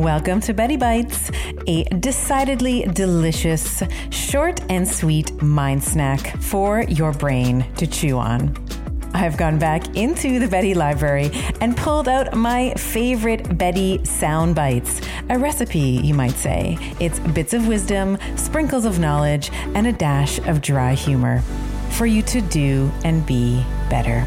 Welcome to Betty Bites, a decidedly delicious, short and sweet mind snack for your brain to chew on. I've gone back into the Betty library and pulled out my favorite Betty sound bites. A recipe, you might say. It's bits of wisdom, sprinkles of knowledge, and a dash of dry humor for you to do and be better.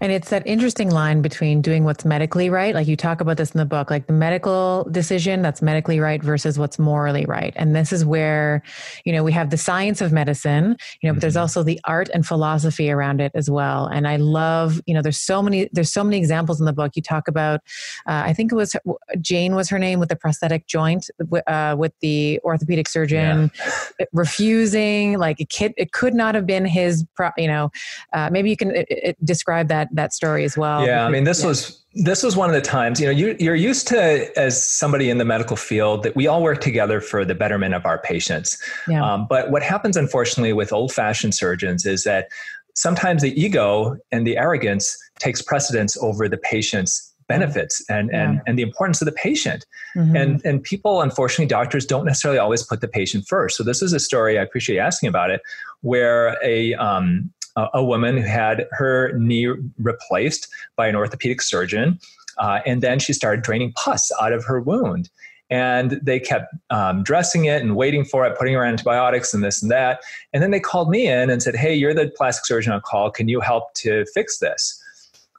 And it's that interesting line between doing what's medically right, like you talk about this in the book, like the medical decision that's medically right versus what's morally right. And this is where, you know, we have the science of medicine, you know, but there's mm-hmm. also the art and philosophy around it as well. And I love, you know, there's so many, there's so many examples in the book. You talk about, uh, I think it was Jane was her name with the prosthetic joint, uh, with the orthopedic surgeon yeah. refusing, like it could, it could not have been his, pro, you know, uh, maybe you can it, it describe that that story as well. Yeah, I mean, this yeah. was this was one of the times you know you, you're used to as somebody in the medical field that we all work together for the betterment of our patients. Yeah. Um, but what happens, unfortunately, with old-fashioned surgeons is that sometimes the ego and the arrogance takes precedence over the patient's benefits and yeah. and and the importance of the patient mm-hmm. and and people unfortunately doctors don't necessarily always put the patient first so this is a story i appreciate asking about it where a um, a woman who had her knee replaced by an orthopedic surgeon. Uh, and then she started draining pus out of her wound. And they kept um, dressing it and waiting for it, putting her antibiotics and this and that. And then they called me in and said, Hey, you're the plastic surgeon on call. Can you help to fix this?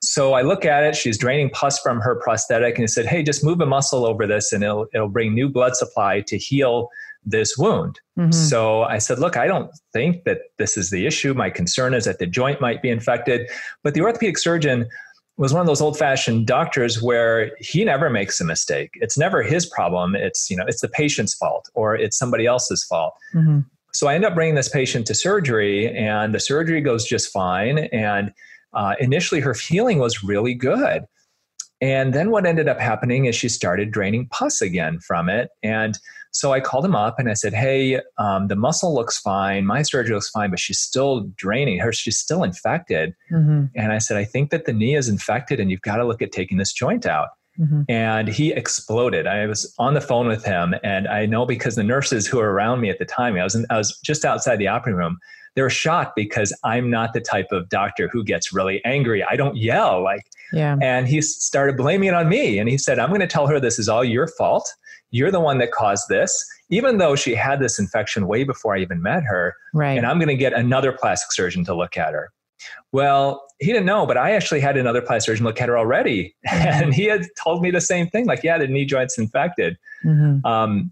So I look at it. She's draining pus from her prosthetic, and he said, "Hey, just move a muscle over this, and it'll it'll bring new blood supply to heal this wound. Mm-hmm. So I said, look, I don't think that this is the issue. My concern is that the joint might be infected. But the orthopedic surgeon was one of those old-fashioned doctors where he never makes a mistake. It's never his problem. It's, you know, it's the patient's fault or it's somebody else's fault. Mm-hmm. So I end up bringing this patient to surgery and the surgery goes just fine. And uh, initially her feeling was really good. And then what ended up happening is she started draining pus again from it. And so I called him up and I said, Hey, um, the muscle looks fine. My surgery looks fine, but she's still draining her. She's still infected. Mm-hmm. And I said, I think that the knee is infected and you've got to look at taking this joint out. Mm-hmm. And he exploded. I was on the phone with him, and I know because the nurses who were around me at the time, I was in, I was just outside the operating room. They were shocked because I'm not the type of doctor who gets really angry. I don't yell like. Yeah. And he started blaming it on me, and he said, "I'm going to tell her this is all your fault." You're the one that caused this, even though she had this infection way before I even met her. Right. And I'm going to get another plastic surgeon to look at her. Well, he didn't know, but I actually had another plastic surgeon look at her already. Mm-hmm. And he had told me the same thing like, yeah, the knee joint's infected. Mm-hmm. Um,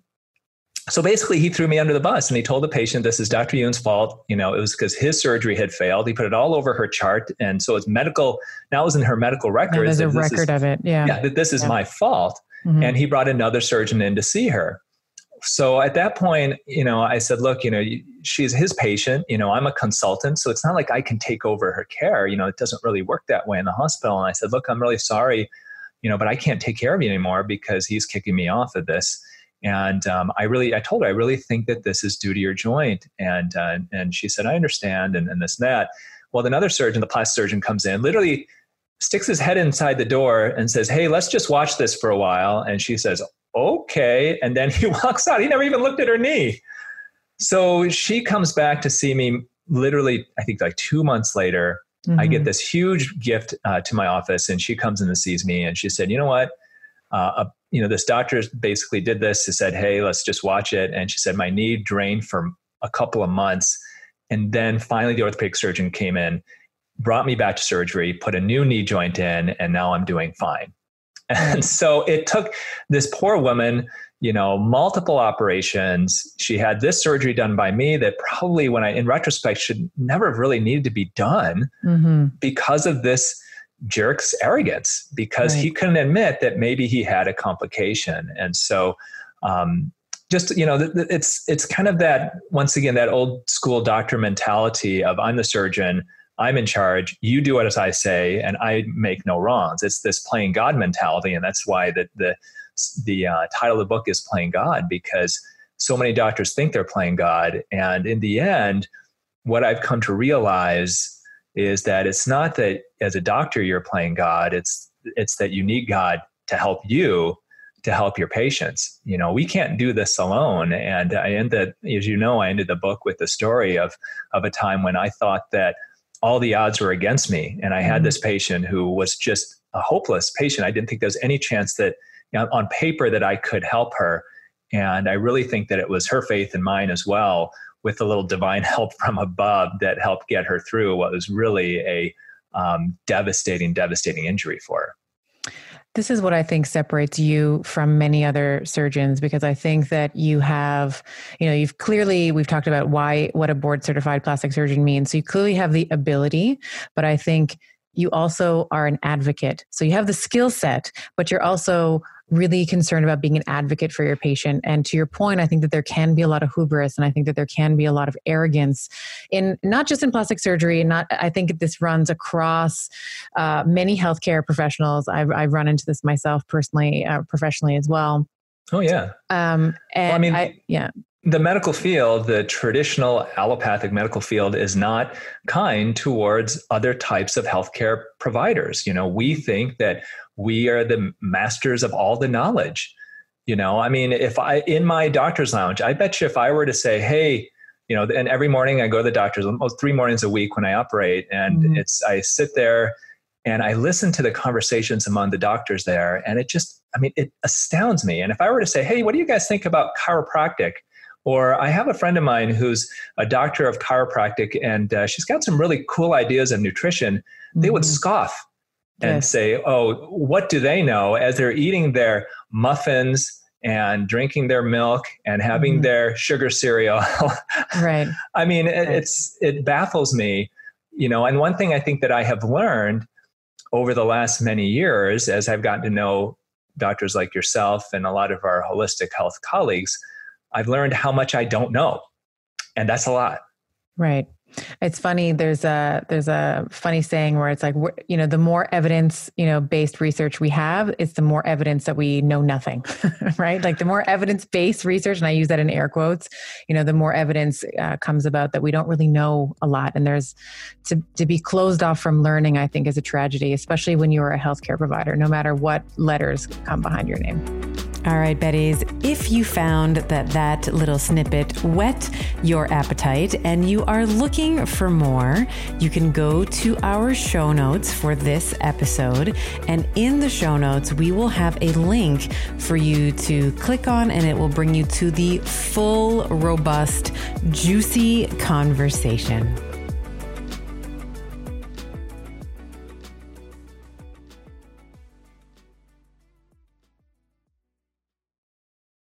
so basically, he threw me under the bus and he told the patient, This is Dr. Youn's fault. You know, it was because his surgery had failed. He put it all over her chart. And so it's medical, now it was in her medical records. there's a record is, of it. Yeah. Yeah, that this is yeah. my fault. Mm-hmm. And he brought another surgeon in to see her. So at that point, you know, I said, look, you know, she's his patient. You know, I'm a consultant. So it's not like I can take over her care. You know, it doesn't really work that way in the hospital. And I said, look, I'm really sorry, you know, but I can't take care of you anymore because he's kicking me off of this. And um, I really, I told her, I really think that this is due to your joint. And uh, and she said, I understand, and, and this and that. Well, another surgeon, the plastic surgeon, comes in, literally sticks his head inside the door and says, Hey, let's just watch this for a while. And she says, Okay. And then he walks out. He never even looked at her knee. So she comes back to see me literally, I think like two months later. Mm-hmm. I get mm-hmm. this huge gift uh, to my office, and she comes in and sees me, and she said, "You know what? Uh, you know, this doctor basically did this. He said, "Hey, let's just watch it." And she said, "My knee drained for a couple of months, and then finally the orthopedic surgeon came in brought me back to surgery, put a new knee joint in, and now I'm doing fine. And so it took this poor woman, you know, multiple operations. She had this surgery done by me that probably, when I, in retrospect, should never have really needed to be done mm-hmm. because of this jerk's arrogance, because right. he couldn't admit that maybe he had a complication. And so, um, just you know it's it's kind of that once again that old school doctor mentality of i'm the surgeon I'm in charge. You do as I say, and I make no wrongs. It's this playing God mentality, and that's why the the the uh, title of the book is "Playing God" because so many doctors think they're playing God, and in the end, what I've come to realize is that it's not that as a doctor you're playing God. It's it's that you need God to help you to help your patients. You know, we can't do this alone. And I ended, as you know, I ended the book with the story of of a time when I thought that all the odds were against me, and I had mm-hmm. this patient who was just a hopeless patient. I didn't think there was any chance that you know, on paper that I could help her. And I really think that it was her faith and mine as well, with a little divine help from above that helped get her through what was really a um, devastating, devastating injury for her. This is what I think separates you from many other surgeons because I think that you have, you know, you've clearly, we've talked about why, what a board certified plastic surgeon means. So you clearly have the ability, but I think you also are an advocate. So you have the skill set, but you're also really concerned about being an advocate for your patient. And to your point, I think that there can be a lot of hubris and I think that there can be a lot of arrogance in not just in plastic surgery. And not, I think this runs across uh, many healthcare professionals. I've, I've run into this myself personally, uh, professionally as well. Oh yeah. Um, and well, I mean, I, yeah the medical field, the traditional allopathic medical field, is not kind towards other types of healthcare providers. You know, we think that we are the masters of all the knowledge. You know, I mean, if I in my doctor's lounge, I bet you if I were to say, hey, you know, and every morning I go to the doctor's almost three mornings a week when I operate, and mm-hmm. it's I sit there and I listen to the conversations among the doctors there, and it just, I mean, it astounds me. And if I were to say, hey, what do you guys think about chiropractic? Or I have a friend of mine who's a doctor of chiropractic and uh, she's got some really cool ideas of nutrition. Mm-hmm. They would mm-hmm. scoff and yes. say, oh, what do they know? As they're eating their muffins and drinking their milk and having mm-hmm. their sugar cereal. right. I mean, it, it's it baffles me, you know. And one thing I think that I have learned over the last many years, as I've gotten to know doctors like yourself and a lot of our holistic health colleagues, I've learned how much I don't know. And that's a lot. Right. It's funny. There's a there's a funny saying where it's like you know the more evidence you know based research we have, it's the more evidence that we know nothing, right? Like the more evidence based research, and I use that in air quotes. You know, the more evidence uh, comes about that we don't really know a lot, and there's to to be closed off from learning. I think is a tragedy, especially when you are a healthcare provider, no matter what letters come behind your name. All right, Betties, if you found that that little snippet whet your appetite and you are looking for more, you can go to our show notes for this episode. And in the show notes, we will have a link for you to click on, and it will bring you to the full, robust, juicy conversation.